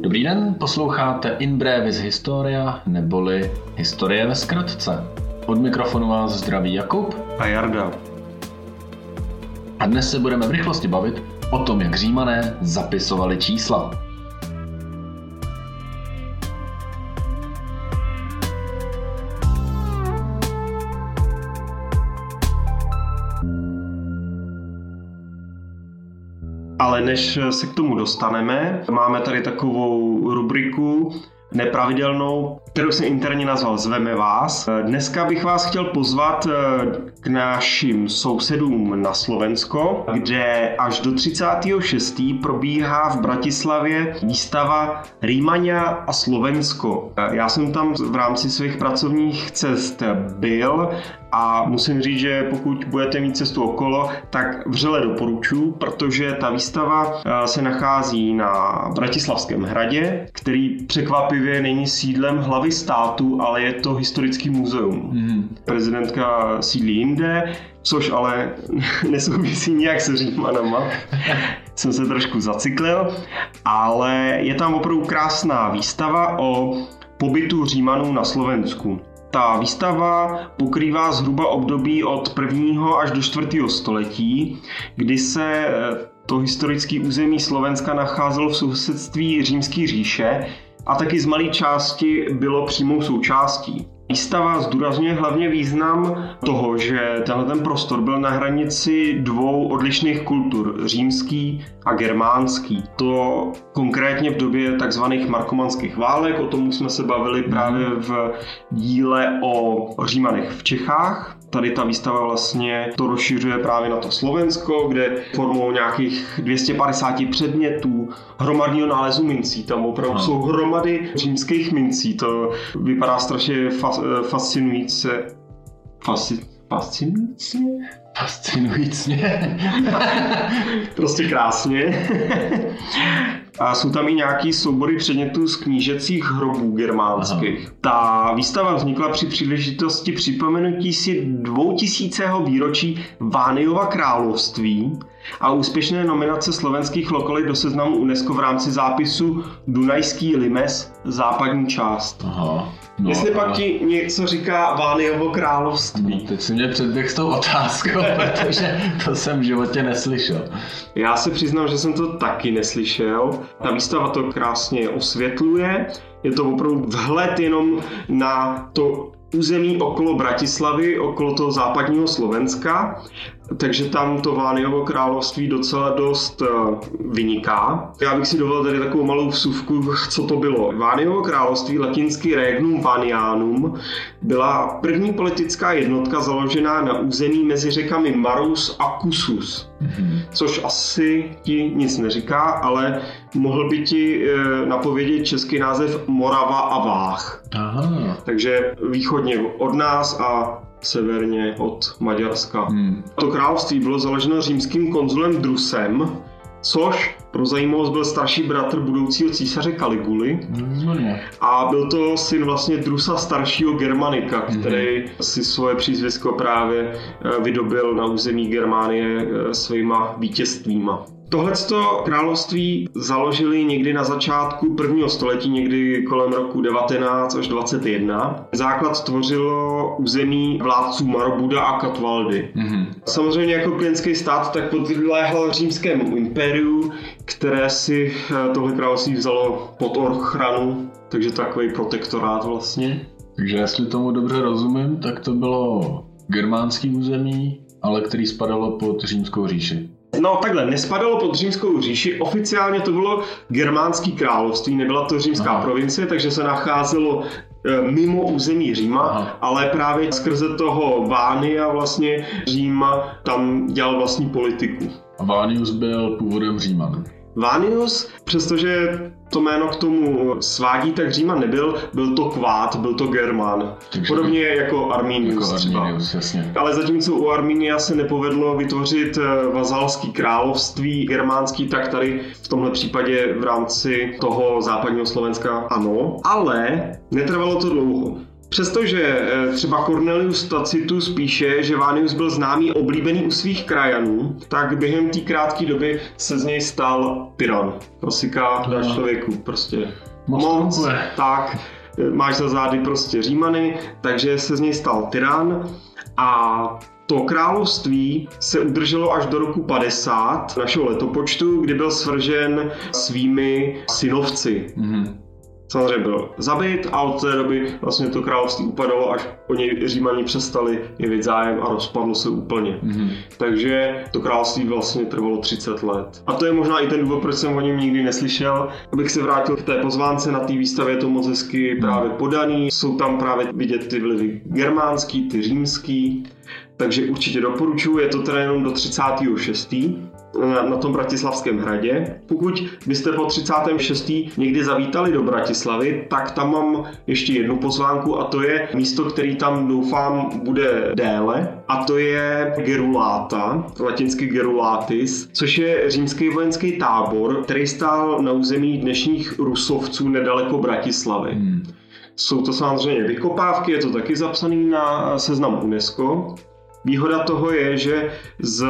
Dobrý den, posloucháte In Brevis Historia, neboli Historie ve zkratce. Od mikrofonu vás zdraví Jakub a Jarda. A dnes se budeme v rychlosti bavit o tom, jak římané zapisovali čísla. Ale než se k tomu dostaneme, máme tady takovou rubriku nepravidelnou, kterou jsem interně nazval Zveme vás. Dneska bych vás chtěl pozvat eh, k našim sousedům na Slovensko, kde až do 36. probíhá v Bratislavě výstava Rýmania a Slovensko. Já jsem tam v rámci svých pracovních cest byl a musím říct, že pokud budete mít cestu okolo, tak vřele doporučuji, protože ta výstava eh, se nachází na Bratislavském hradě, který překvapivě není sídlem hlavy státu, ale je to historický muzeum. Mm. Prezidentka sídlí jinde, což ale nesouvisí nijak se Římanama. Jsem se trošku zacyklil, ale je tam opravdu krásná výstava o pobytu Římanů na Slovensku. Ta výstava pokrývá zhruba období od 1. až do 4. století, kdy se eh, to historické území Slovenska nacházelo v sousedství Římské říše a taky z malé části bylo přímou součástí. Výstava zdůrazňuje hlavně význam toho, že tenhle ten prostor byl na hranici dvou odlišných kultur, římský a germánský. To konkrétně v době takzvaných markomanských válek, o tom jsme se bavili právě v díle o Římanech v Čechách. Tady ta výstava vlastně to rozšiřuje právě na to Slovensko, kde formou nějakých 250 předmětů, hromadního nálezu mincí, tam opravdu Aha. jsou hromady římských mincí, to vypadá strašně fa- fascinující. Fasci- fascinující? Fascinující. prostě krásně. A jsou tam i nějaký soubory předmětů z knížecích hrobů germánských. Aha. Ta výstava vznikla při příležitosti připomenutí si 2000. výročí Vániova království a úspěšné nominace slovenských lokalit do seznamu UNESCO v rámci zápisu Dunajský limes západní část. Aha. No, Jestli ale... pak ti něco říká Vániovo království. No, teď si mě předběh s tou otázkou, protože to jsem v životě neslyšel. Já se přiznám, že jsem to taky neslyšel. Ta výstava to krásně osvětluje. Je to opravdu vhled jenom na to území okolo Bratislavy, okolo toho západního Slovenska, takže tam to Vániovo království docela dost eh, vyniká. Já bych si dovolil tady takovou malou vsuvku, co to bylo. Vániovo království, latinský regnum Vanianum, byla první politická jednotka založená na území mezi řekami Marus a Kusus, mm-hmm. což asi ti nic neříká, ale mohl by ti e, napovědět český název Morava a Vách. Aha. Takže východně od nás a severně od Maďarska. Hmm. To království bylo založeno římským konzulem Drusem, což pro zajímavost byl starší bratr budoucího císaře Kaliguly. Mm. A byl to syn vlastně Drusa staršího Germanika, hmm. který mm. si svoje přízvisko právě eh, vydobil na území Germánie eh, svýma vítězstvíma. Tohle království založili někdy na začátku prvního století, někdy kolem roku 19 až 21. Základ tvořilo území vládců Marobuda a Katvaldy. Mm-hmm. Samozřejmě jako klientský stát tak podléhal římskému impériu, které si eh, tohle království vzalo pod ochranu, takže takový protektorát vlastně. Takže jestli tomu dobře rozumím, tak to bylo germánský území, ale který spadalo pod římskou říši. No takhle, nespadalo pod římskou říši, oficiálně to bylo germánský království, nebyla to římská Aha. provincie, takže se nacházelo e, mimo území Říma, Aha. ale právě skrze toho Vánia vlastně Říma tam dělal vlastní politiku. A Vánius byl původem Říman. Vánius, přestože to jméno k tomu svádí, tak Říman nebyl, byl to Kvát, byl to German. Takže Podobně jako Arminius, jako Arminius jasně. Ale zatímco u Arminia se nepovedlo vytvořit eh, vazalský království germánský, tak tady v tomhle případě v rámci toho západního Slovenska ano. Ale netrvalo to dlouho. Přestože eh, třeba Cornelius Tacitus píše, že Vánius byl známý oblíbený u svých krajanů, tak během té krátké doby se z něj stal tyran. Klasika na člověku, prostě Moc, moc tak, eh, máš za zády prostě římany, takže se z něj stal tyran a to království se udrželo až do roku 50 našeho letopočtu, kdy byl svržen svými synovci. Mm-hmm. Samozřejmě byl zabit a od té doby vlastně to království upadalo, až o něj římaní přestali jevit zájem a rozpadlo se úplně. Mm-hmm. Takže to království vlastně trvalo 30 let. A to je možná i ten důvod, proč jsem o něm nikdy neslyšel. Abych se vrátil k té pozvánce, na té výstavě je to moc hezky právě podaný. Jsou tam právě vidět ty vlivy germánský, ty římský. Takže určitě doporučuji, je to teda jenom do 36. Na, na tom Bratislavském hradě. Pokud byste po 36. někdy zavítali do Bratislavy, tak tam mám ještě jednu pozvánku a to je místo, který tam doufám bude déle a to je Gerulata, latinsky Gerulatis, což je římský vojenský tábor, který stál na území dnešních Rusovců nedaleko Bratislavy. Hmm. Jsou to samozřejmě vykopávky, je to taky zapsaný na seznam UNESCO. Výhoda toho je, že z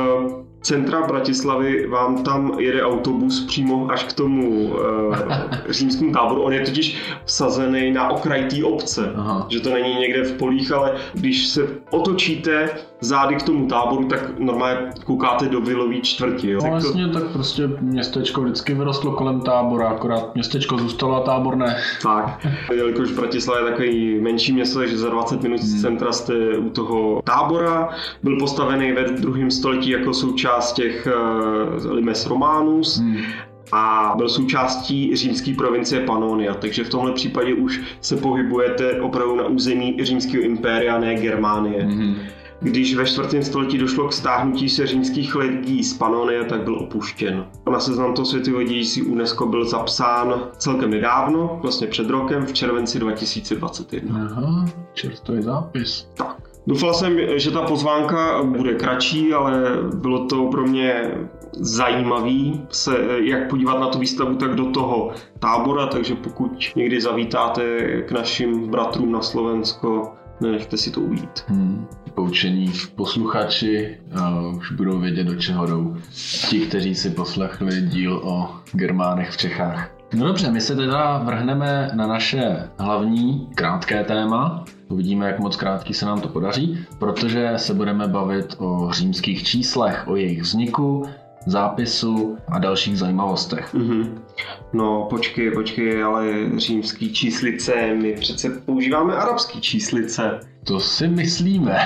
centra Bratislavy vám tam jede autobus přímo až k tomu e, římskému táboru. On je totiž vsazený na okraj té obce, Aha. že to není někde v polích, ale když se otočíte zády k tomu táboru, tak normálně koukáte do vilový čtvrti. Jo. No, vlastně tak prostě městečko vždycky vyrostlo kolem tábora, akorát městečko zůstalo a tábor ne. Tak, jelikož Bratislava je takový menší město, takže za 20 minut z centra jste u toho tábora. Byl postavený ve druhém století jako součást těch uh, Limes Romanus. Hmm. A byl součástí římské provincie Pannonia, takže v tomhle případě už se pohybujete opravdu na území římského impéria, ne Germánie. Mm-hmm. Když ve 4. století došlo k stáhnutí se římských legií z Pannonia, tak byl opuštěn. Na seznam toho světového dějství UNESCO byl zapsán celkem nedávno, vlastně před rokem, v červenci 2021. Aha, čerstvý zápis. Tak. Doufal jsem, že ta pozvánka bude kratší, ale bylo to pro mě zajímavý se jak podívat na tu výstavu, tak do toho tábora, takže pokud někdy zavítáte k našim bratrům na Slovensko, nenechte si to ujít. Hmm. Poučení posluchači uh, už budou vědět, do čeho jdou. Ti, kteří si poslechli díl o Germánech v Čechách. No dobře, my se teda vrhneme na naše hlavní krátké téma. Uvidíme, jak moc krátký se nám to podaří, protože se budeme bavit o římských číslech, o jejich vzniku, zápisu a dalších zajímavostech. Mm-hmm. No počkej, počkej, ale římský číslice, my přece používáme arabský číslice. To si myslíme.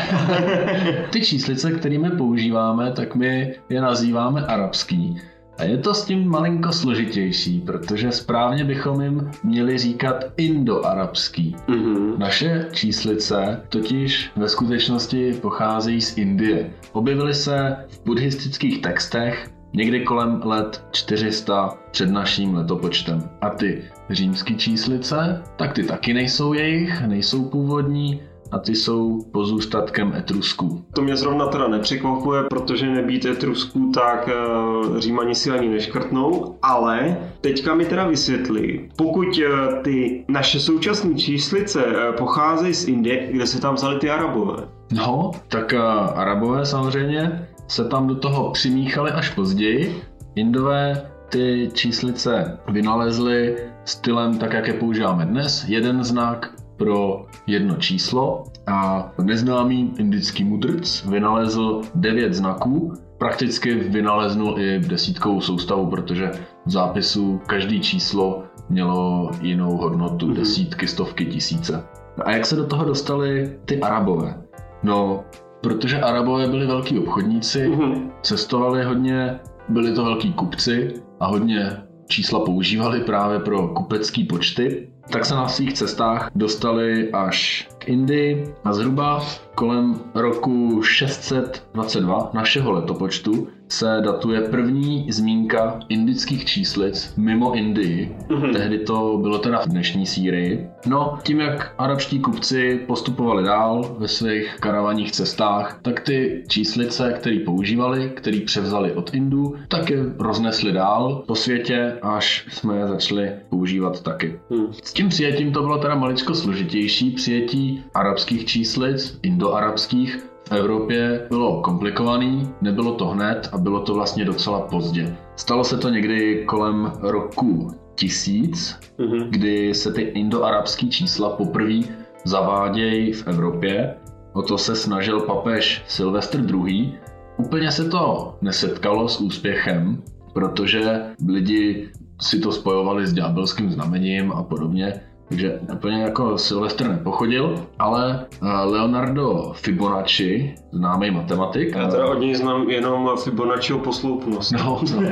Ty číslice, kterými používáme, tak my je nazýváme arabský. A je to s tím malinko složitější, protože správně bychom jim měli říkat indoarabský. Mm-hmm. Naše číslice totiž ve skutečnosti pocházejí z Indie. Objevily se v buddhistických textech někdy kolem let 400 před naším letopočtem. A ty římské číslice, tak ty taky nejsou jejich, nejsou původní, a ty jsou pozůstatkem Etrusků. To mě zrovna teda nepřekvapuje, protože nebýt Etrusků, tak uh, Římani si ani neškrtnou, ale teďka mi teda vysvětlí, pokud uh, ty naše současné číslice uh, pocházejí z Indie, kde se tam vzali ty Arabové? No, tak uh, Arabové samozřejmě se tam do toho přimíchali až později. Indové ty číslice vynalezli stylem tak, jak je používáme dnes. Jeden znak pro jedno číslo a neznámý indický mudrc vynalezl devět znaků, prakticky vynaleznul i desítkovou soustavu, protože v zápisu každý číslo mělo jinou hodnotu, mm-hmm. desítky, stovky, tisíce. A jak se do toho dostali ty arabové? No, protože arabové byli velký obchodníci, mm-hmm. cestovali hodně, byli to velký kupci a hodně čísla používali právě pro kupecký počty, tak se na svých cestách dostali až k Indii a zhruba kolem roku 622 našeho letopočtu se datuje první zmínka indických číslic mimo Indii. Mm-hmm. Tehdy to bylo teda v dnešní Sýrii. No, tím jak arabští kupci postupovali dál ve svých karavaních cestách, tak ty číslice, které používali, které převzali od Indů, tak je roznesli dál po světě, až jsme je začali používat taky. Hmm. S tím přijetím to bylo teda maličko složitější. Přijetí arabských číslic, indoarabských, v Evropě bylo komplikovaný, nebylo to hned a bylo to vlastně docela pozdě. Stalo se to někdy kolem roku tisíc, mm-hmm. kdy se ty indoarabské čísla poprvé zavádějí v Evropě. O to se snažil papež Silvestr II. Úplně se to nesetkalo s úspěchem, protože lidi si to spojovali s ďábelským znamením a podobně. Takže úplně jako Silvestr nepochodil, ale eh, Leonardo Fibonacci, známý matematik. Já teda od něj znám jenom Fibonacciho posloupnost. No, no,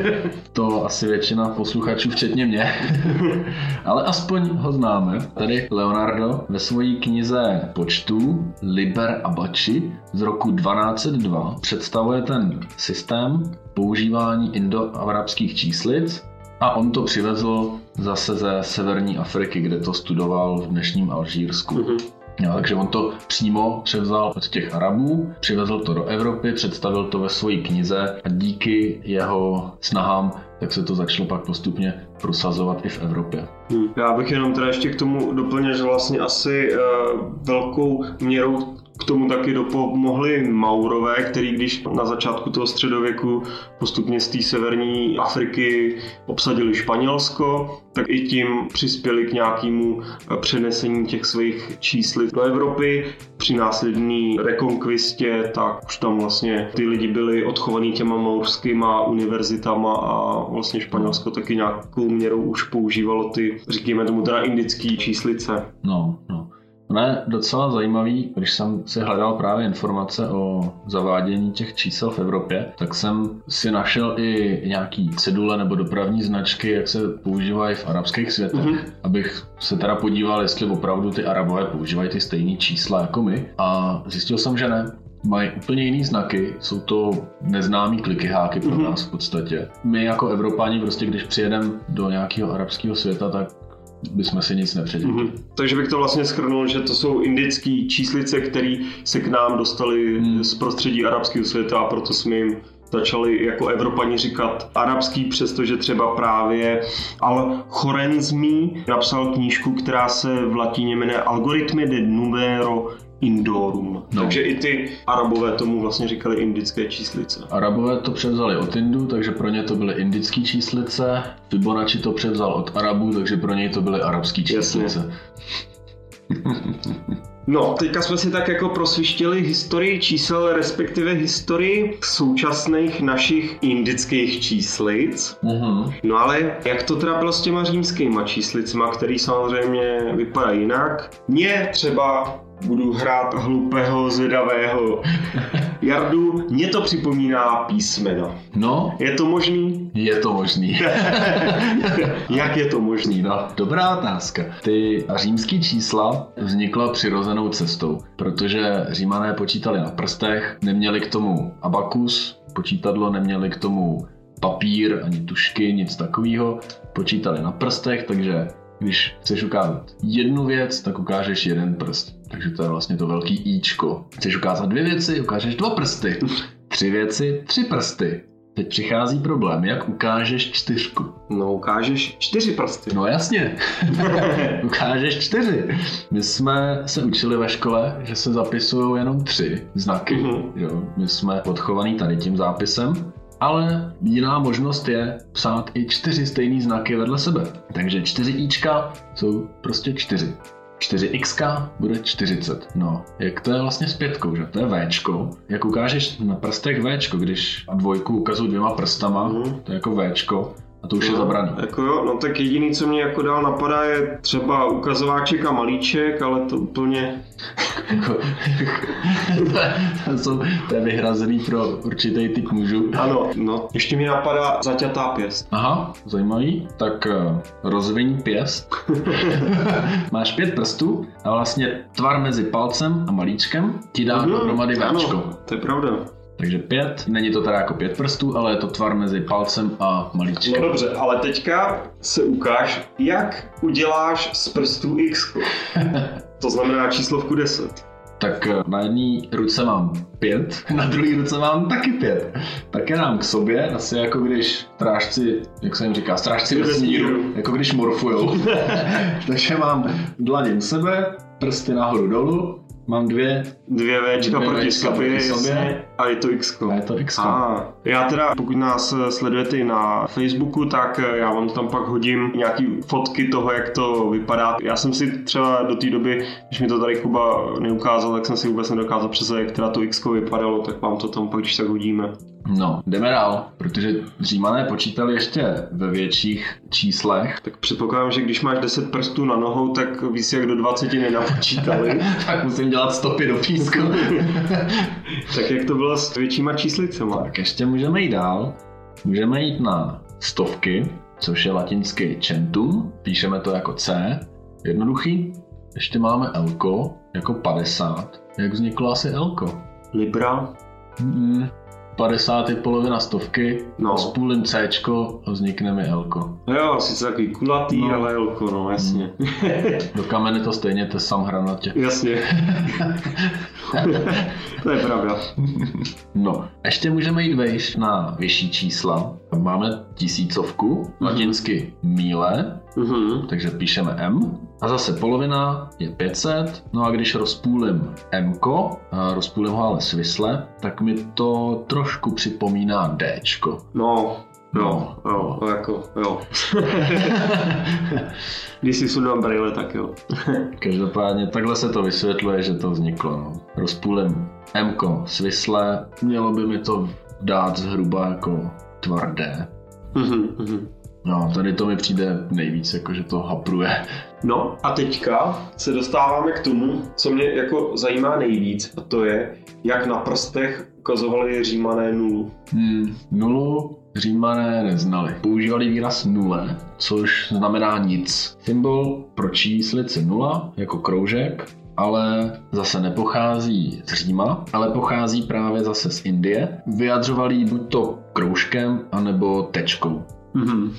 to asi většina posluchačů, včetně mě. ale aspoň ho známe. Tady Leonardo ve své knize počtů Liber Abaci z roku 1202 představuje ten systém používání indoarabských číslic a on to přivezl zase ze severní Afriky, kde to studoval v dnešním Alžírsku. Mm-hmm. No, takže on to přímo převzal od těch Arabů, přivezl to do Evropy, představil to ve své knize a díky jeho snahám tak se to začalo pak postupně prosazovat i v Evropě. Hmm. Já bych jenom teda ještě k tomu doplnil, že vlastně asi uh, velkou měrou k tomu taky dopomohli Maurové, který když na začátku toho středověku postupně z té severní Afriky obsadili Španělsko, tak i tím přispěli k nějakému přenesení těch svých číslic do Evropy. Při následní rekonkvistě, tak už tam vlastně ty lidi byli odchovaní těma maurskýma univerzitama a vlastně Španělsko taky nějakou měrou už používalo ty, říkáme tomu teda indický číslice. No, no. Ono je docela zajímavý, když jsem si hledal právě informace o zavádění těch čísel v Evropě, tak jsem si našel i nějaký cedule nebo dopravní značky, jak se používají v arabských světech, mm-hmm. abych se teda podíval, jestli opravdu ty arabové používají ty stejné čísla jako my. A zjistil jsem, že ne mají úplně jiný znaky, jsou to neznámý klikyháky pro mm-hmm. nás v podstatě. My jako Evropáni prostě, když přijedeme do nějakého arabského světa, tak bychom si nic nepředělili. Mm-hmm. Takže bych to vlastně schrnul, že to jsou indické číslice, které se k nám dostaly mm. z prostředí arabského světa a proto jsme jim začali jako Evropani říkat arabský, přestože třeba právě Al Chorenzmi napsal knížku, která se v latině jmenuje Algoritmy de numero Indorum. No. Takže i ty Arabové tomu vlastně říkali indické číslice. Arabové to převzali od Indu, takže pro ně to byly indické číslice. Fibonacci to převzal od Arabů, takže pro něj to byly arabské číslice. No, teďka jsme si tak jako prosvištěli historii čísel, respektive historii současných našich indických číslic. Mm-hmm. No ale jak to teda bylo s těma římskýma číslicima, který samozřejmě vypadají jinak? Mně třeba budu hrát hlupého, zvědavého Jardu, mě to připomíná písmena. No. Je to možný? Je to možný. Jak je to možný? No, dobrá otázka. Ty římský čísla vznikla přirozenou cestou, protože římané počítali na prstech, neměli k tomu abakus, počítadlo, neměli k tomu papír, ani tušky, nic takového. Počítali na prstech, takže když chceš ukázat jednu věc, tak ukážeš jeden prst. Takže to je vlastně to velký íčko. Chceš ukázat dvě věci, ukážeš dva prsty. Tři věci, tři prsty. Teď přichází problém, jak ukážeš čtyřku. No, ukážeš čtyři prsty. No jasně, ukážeš čtyři. My jsme se učili ve škole, že se zapisují jenom tři znaky. Mm-hmm. Jo? My jsme odchovaní tady tím zápisem ale jiná možnost je psát i čtyři stejné znaky vedle sebe. Takže čtyři ička jsou prostě čtyři. 4x bude 40. No, jak to je vlastně s pětkou, že? To je Včko. Jak ukážeš na prstech Včko, když dvojku ukazuju dvěma prstama, mm. to je jako Včko, a to už no, je zabraný. Jako jo, no tak jediný, co mě jako dál napadá, je třeba ukazováček a malíček, ale to úplně... to, jsou, to je vyhrazený pro určitý typ mužů. Ano, no. Ještě mi napadá zaťatá pěst. Aha, zajímavý. Tak uh, rozviň pěst. Máš pět prstů a vlastně tvar mezi palcem a malíčkem ti dá uh-huh, dohromady Včko. Ano, to je pravda. Takže pět, není to teda jako pět prstů, ale je to tvar mezi palcem a malíčkem. No dobře, ale teďka se ukáž, jak uděláš z prstů x. To znamená číslovku 10. tak eh, na jedné ruce mám pět, na druhé ruce mám taky pět. Tak je nám k sobě, asi jako když strážci, jak se jim říká, strážci vesmíru, jako když morfujou. Takže mám dlaně sebe, prsty nahoru dolů Mám dvě. Dvě Včka proti proti sobě. A je to X. A je to X. A já teda, pokud nás sledujete i na Facebooku, tak já vám tam pak hodím nějaký fotky toho, jak to vypadá. Já jsem si třeba do té doby, když mi to tady Kuba neukázal, tak jsem si vůbec nedokázal představit, jak teda to X vypadalo, tak vám to tam pak když tak hodíme. No, jdeme dál, protože Římané počítali ještě ve větších číslech. Tak předpokládám, že když máš 10 prstů na nohou, tak víc jak do 20 nenapočítali. tak musím dělat stopy do písku. tak jak to bylo s většíma číslicema? Tak ještě můžeme jít dál. Můžeme jít na stovky, což je latinsky centum, píšeme to jako C, jednoduchý. Ještě máme Elko jako 50. Jak vzniklo asi Elko? Libra? Mm, 50 je polovina stovky, no. spůlím C a vznikne mi L. Jo, sice takový kulatý, no. ale L, no jasně. Hmm. Do kamene to stejně, to sam hranatě. Jasně. to je pravda. No, ještě můžeme jít vejš na vyšší čísla. Máme tisícovku, mm-hmm. latinsky míle, mm-hmm. takže píšeme M. A zase polovina je 500, no a když rozpůlím M, rozpůlím ho ale svisle, tak mi to trošku připomíná D. No, Jo, jo, no. jako, jo. Když si sundám brýle, tak jo. Každopádně takhle se to vysvětluje, že to vzniklo. No. Rozpůlím M svisle, mělo by mi to dát zhruba jako tvrdé. Mm-hmm. No, tady to mi přijde nejvíc, jako že to hapruje. No a teďka se dostáváme k tomu, co mě jako zajímá nejvíc, a to je, jak na prstech ukazovali římané nulu. Hmm, nulu římané neznali. Používali výraz nule, což znamená nic. Symbol pro číslici nula, jako kroužek, ale zase nepochází z Říma, ale pochází právě zase z Indie. Vyjadřovali buď to kroužkem, anebo tečkou. Mm-hmm.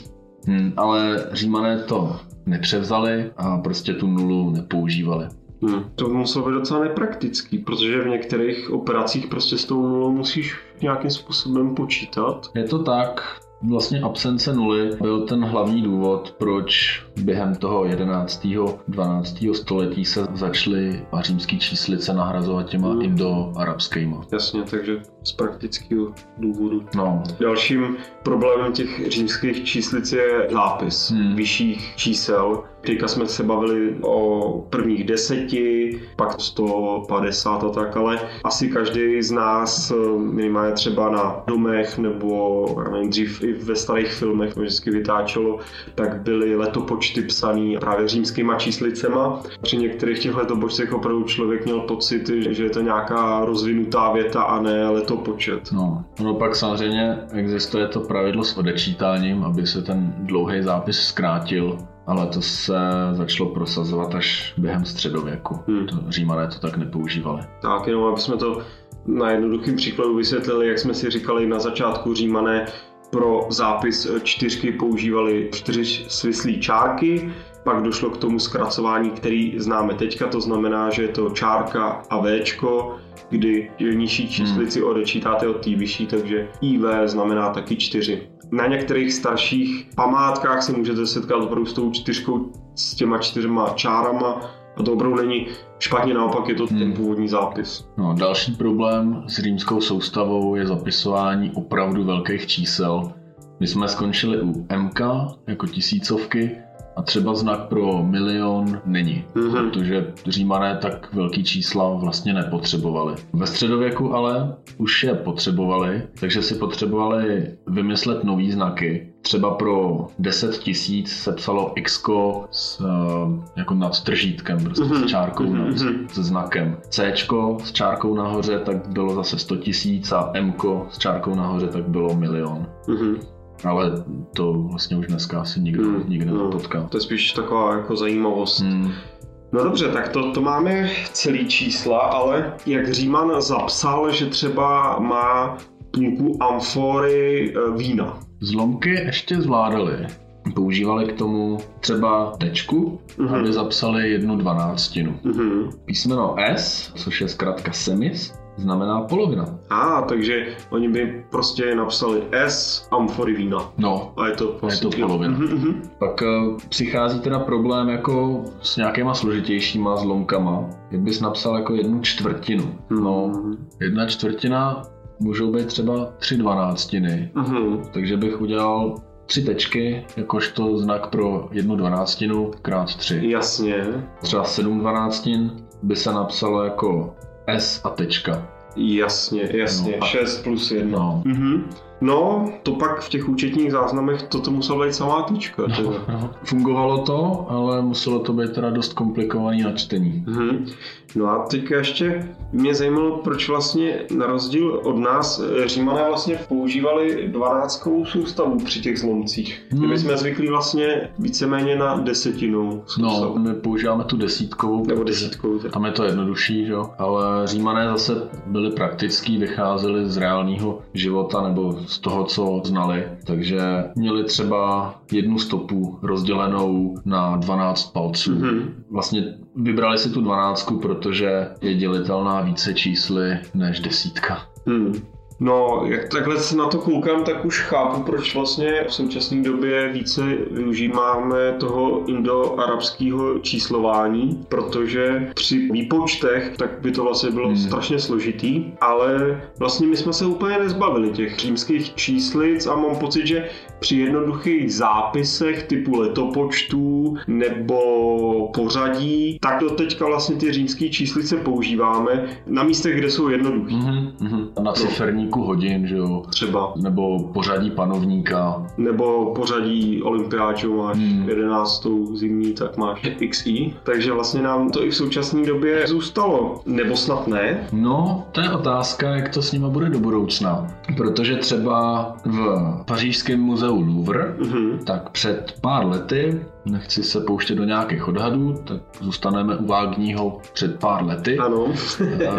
Hmm, ale Římané to nepřevzali a prostě tu nulu nepoužívali. Hmm. To muselo být docela nepraktický, protože v některých operacích prostě s tou nulou musíš nějakým způsobem počítat. Je to tak, Vlastně absence nuly byl ten hlavní důvod, proč během toho 11. 12. století se začaly římský číslice nahrazovat těma hmm. indo-arabskýma. Jasně, takže z praktického důvodu. No. Dalším problémem těch římských číslic je zápis hmm. vyšších čísel. Teďka jsme se bavili o prvních deseti, pak 150 a tak, ale asi každý z nás minimálně třeba na domech nebo nevím, dřív i ve starých filmech vždycky vytáčelo, tak byly letopočty psané právě římskýma číslicema. Při některých těch letopočtech opravdu člověk měl pocit, že je to nějaká rozvinutá věta a ne letopočet. No, no pak samozřejmě existuje to pravidlo s odečítáním, aby se ten dlouhý zápis zkrátil ale to se začalo prosazovat až během středověku. Hmm. To, Římané to tak nepoužívali. Tak jenom, aby jsme to na jednoduchým příkladu vysvětlili, jak jsme si říkali na začátku Římané pro zápis čtyřky používali čtyři svislí čárky, pak došlo k tomu zkracování, který známe teďka, to znamená, že je to čárka a V, kdy nižší číslici hmm. odečítáte od té vyšší, takže IV znamená taky čtyři. Na některých starších památkách se můžete setkat opravdu s tou čtyřkou, s těma čtyřma čárama, a to opravdu není špatně, naopak je to hmm. ten původní zápis. No, další problém s římskou soustavou je zapisování opravdu velkých čísel. My jsme skončili u MK jako tisícovky, a třeba znak pro milion není, mm-hmm. protože římané tak velký čísla vlastně nepotřebovali. Ve středověku ale už je potřebovali, takže si potřebovali vymyslet nový znaky. Třeba pro 10 tisíc se psalo X s, uh, jako nad tržítkem, prostě mm-hmm. s čárkou, mm-hmm. nad, mhm. s znakem. C s čárkou nahoře tak bylo zase 100 tisíc a M s čárkou nahoře tak bylo milion. Mm-hmm. Ale to vlastně už dneska asi nikdo, hmm, nikdo hmm. nepotká. To je spíš taková jako zajímavost. Hmm. No dobře, tak to, to máme celý čísla, ale jak Říman zapsal, že třeba má půlku amfory e, vína. Zlomky ještě zvládali. používali k tomu třeba tečku, Mhm. aby zapsali jednu dvanáctinu. Mhm. Písmeno S, což je zkrátka semis, znamená polovina. A, takže oni by prostě napsali S amfory vína. No, A je to vlastně... to polovina. Mhm, mhm. Pak eh, přichází teda problém jako s nějakýma složitějšíma zlomkama. Jak bys napsal jako jednu čtvrtinu. No, Mhm. jedna čtvrtina můžou být třeba tři dvanáctiny. Mhm. Takže bych udělal tři tečky, jakožto znak pro jednu dvanáctinu krát tři. Jasně. Třeba sedm dvanáctin by se napsalo jako S a tečka. Jasně, jasně. No a- 6 plus 1. No. Mhm. No, to pak v těch účetních záznamech toto musela být samá tyčka. teda. Fungovalo to, ale muselo to být teda dost komplikovaný na čtení. Mhm. No a teď ještě mě zajímalo, proč vlastně na rozdíl od nás eh, Římané vlastně používali dvanáctkovou soustavu při těch zlomcích. Hmm. My jsme zvyklí vlastně víceméně na desetinou soustavu. No, my používáme tu desítkovou, Nebo desítkovou. teda. tam je to jednodušší, jo? ale Římané zase byli praktický, vycházeli z reálného života nebo z toho, co znali, takže měli třeba jednu stopu rozdělenou na 12 palců. Mhm. Vlastně vybrali si tu dvanáctku, protože je dělitelná více čísly než desítka. Hmm. No, jak takhle se na to koukám, tak už chápu, proč vlastně v současné době více využíváme toho indo-arabského číslování, protože při výpočtech tak by to vlastně bylo Hmm. strašně složitý, ale vlastně my jsme se úplně nezbavili těch římských číslic a mám pocit, že při jednoduchých zápisech typu letopočtů nebo pořadí, tak do teďka vlastně ty římské číslice používáme na místech, kde jsou jednoduché. Mhm, mhm. Na ciferníku hodin, že jo? Třeba. Nebo pořadí panovníka. Nebo pořadí olympiáčů máš Hmm. 11. zimní, tak máš XI. Takže vlastně nám to i v současné době zůstalo. Nebo snad ne? No, to je otázka, jak to s nima bude do budoucna. Protože třeba v pařížském muzeu Louvre, Mhm. tak před pár lety, nechci se pouštět do nějakých odhadů, tak zůstaneme u vágního před pár lety, Ano. eh,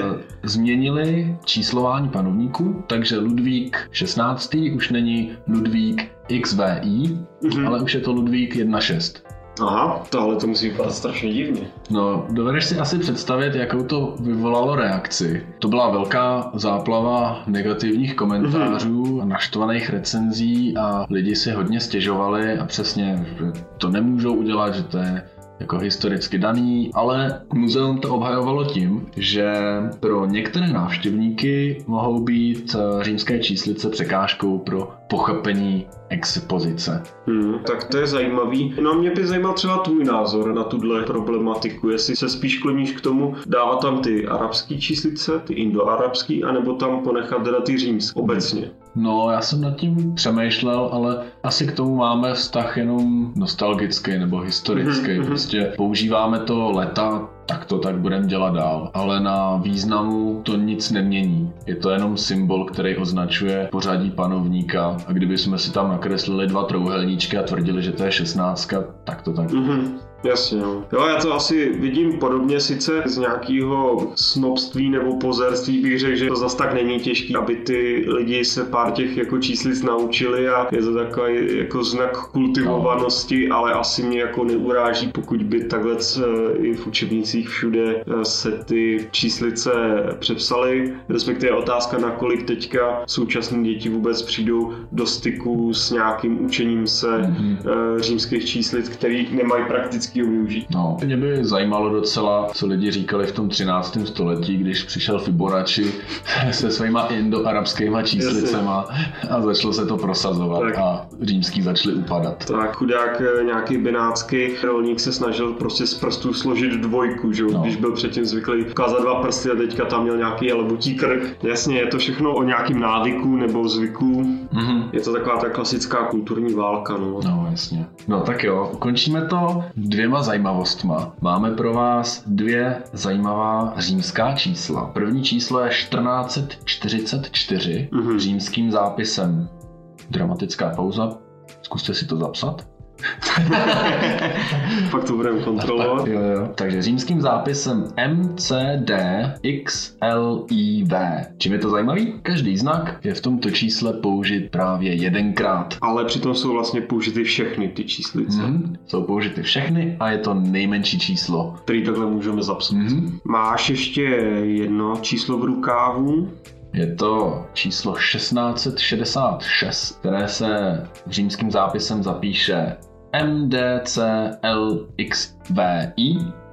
změnili číslování panovníků, takže Ludvík 16. už není Ludvík XVI, Mhm. ale už je to Ludvík 1.6. Aha, tohle to musí vypadat strašně divně. No, dovedeš si asi představit, jakou to vyvolalo reakci. To byla velká záplava negativních komentářů a naštvaných recenzí a lidi si hodně stěžovali a přesně, že to nemůžou udělat, že to je jako historicky daný, ale muzeum to obhajovalo tím, že pro některé návštěvníky mohou být eh, římské číslice překážkou pro pochopení expozice. Hmm, tak to je zajímavý. No a mě by zajímal třeba tvůj názor na tuhle problematiku, jestli se spíš kloníš k tomu dávat tam ty arabské číslice, ty indoarabský, anebo tam ponechat teda ty římské obecně. No, já jsem nad tím přemýšlel, ale asi k tomu máme vztah jenom nostalgický nebo historický. Mhm, mhm. Prostě používáme to leta, tak to tak budeme dělat dál. Ale na významu to nic nemění. Je to jenom symbol, který označuje pořadí panovníka. A kdyby jsme si tam nakreslili dva trouhelníčky a tvrdili, že to je šestnáctka, tak to tak. Mhm. Jasně, jo. Jo, já to asi vidím podobně, sice z nějakého snobství nebo pozerství bych řekl, že to zas tak není těžké, aby ty lidi se pár těch jako číslic naučili a je to takový jako znak kultivovanosti, ale asi mě jako neuráží, pokud by takhle eh, i v učebnicích všude eh, se ty číslice přepsaly, respektive otázka, nakolik teďka současné děti vůbec přijdou do styku s nějakým učením se Mhm. eh, římských číslic, který nemají praktického využít. No, mě by zajímalo docela, co lidi říkali v tom 13. století, když přišel Fibonacci se svýma indoarabskýma číslicema a začalo se to prosazovat Tak. a římský začali upadat. Tak chudák eh, nějaký benácký rolník se snažil prostě z prstů složit dvojku, že? No. když byl předtím zvyklý ukázat dva prsty a teďka tam měl nějaký jelebutí krk. Jasně, je to všechno o nějakým návyku nebo zvyku. Mhm. Je to taková ta klasická kulturní válka, no. No, jasně. No tak jo, končíme to dvěma zajímavostma. Máme pro vás dvě zajímavá římská čísla. První číslo je 1444 Mhm. římským zápisem. Dramatická pauza. Zkuste si to zapsat. Pak to budeme kontrolovat. Jo, jo. Takže římským zápisem MCDXLIV. Čím je to zajímavý? Každý znak je v tomto čísle použit právě jedenkrát. Ale přitom jsou vlastně použity všechny ty číslice, Mhm. Jsou použity všechny a je to nejmenší číslo. který takhle můžeme zapsat. Mhm. Máš ještě jedno číslo v rukávu? Je to číslo 1666, které se římským zápisem zapíše MDCLXVI.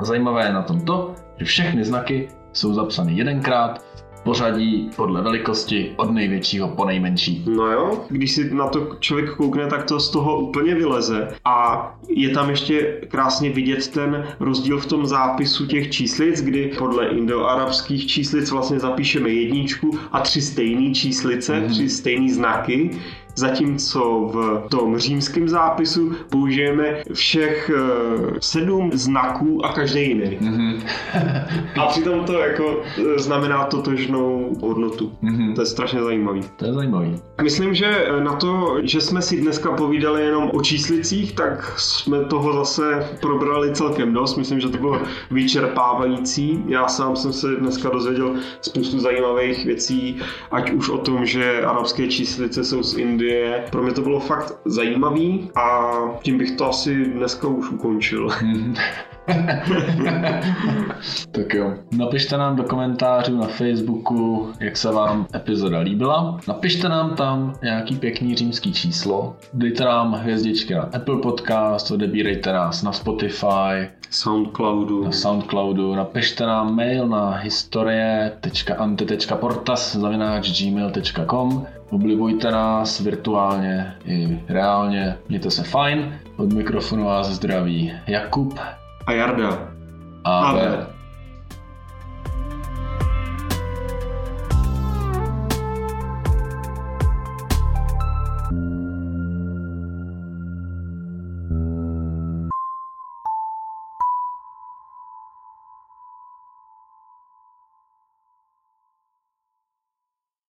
Zajímavé je na tom to, že všechny znaky jsou zapsány jedenkrát v pořadí podle velikosti od největšího po nejmenší. No jo, když si na to člověk koukne, tak to z toho úplně vyleze. A je tam ještě krásně vidět ten rozdíl v tom zápisu těch číslic, kdy podle indoarabských číslic vlastně zapíšeme jedničku a tři stejné číslice, mm-hmm. tři stejné znaky. Zatímco v tom římském zápisu použijeme všech eh, sedm znaků a každý jiný. Mhm. A přitom to jako eh, znamená totožnou hodnotu. Mhm. To je strašně zajímavý. To je zajímavý. Myslím, že na to, že jsme si dneska povídali jenom o číslicích, tak jsme toho zase probrali celkem dost. Myslím, že to bylo vyčerpávající. Já sám jsem se dneska dozvěděl spoustu zajímavých věcí, ať už o tom, že arabské číslice jsou z Indie. Pro mě to bylo fakt zajímavý a tím bych to asi dneska už ukončil. Tak jo. Napište nám do komentářů na Facebooku, jak se vám epizoda líbila. Napište nám tam nějaký pěkný římský číslo. Dejte nám hvězdičky na Apple Podcast, odebírejte nás na Spotify, Soundcloudu. na Soundcloudu, napište nám mail na historie.ante.portas.gmail.com Oblibujte nás virtuálně i reálně. Mějte se fajn. Od mikrofonu vás zdraví Jakub A Jarda. a A Ver. Ver.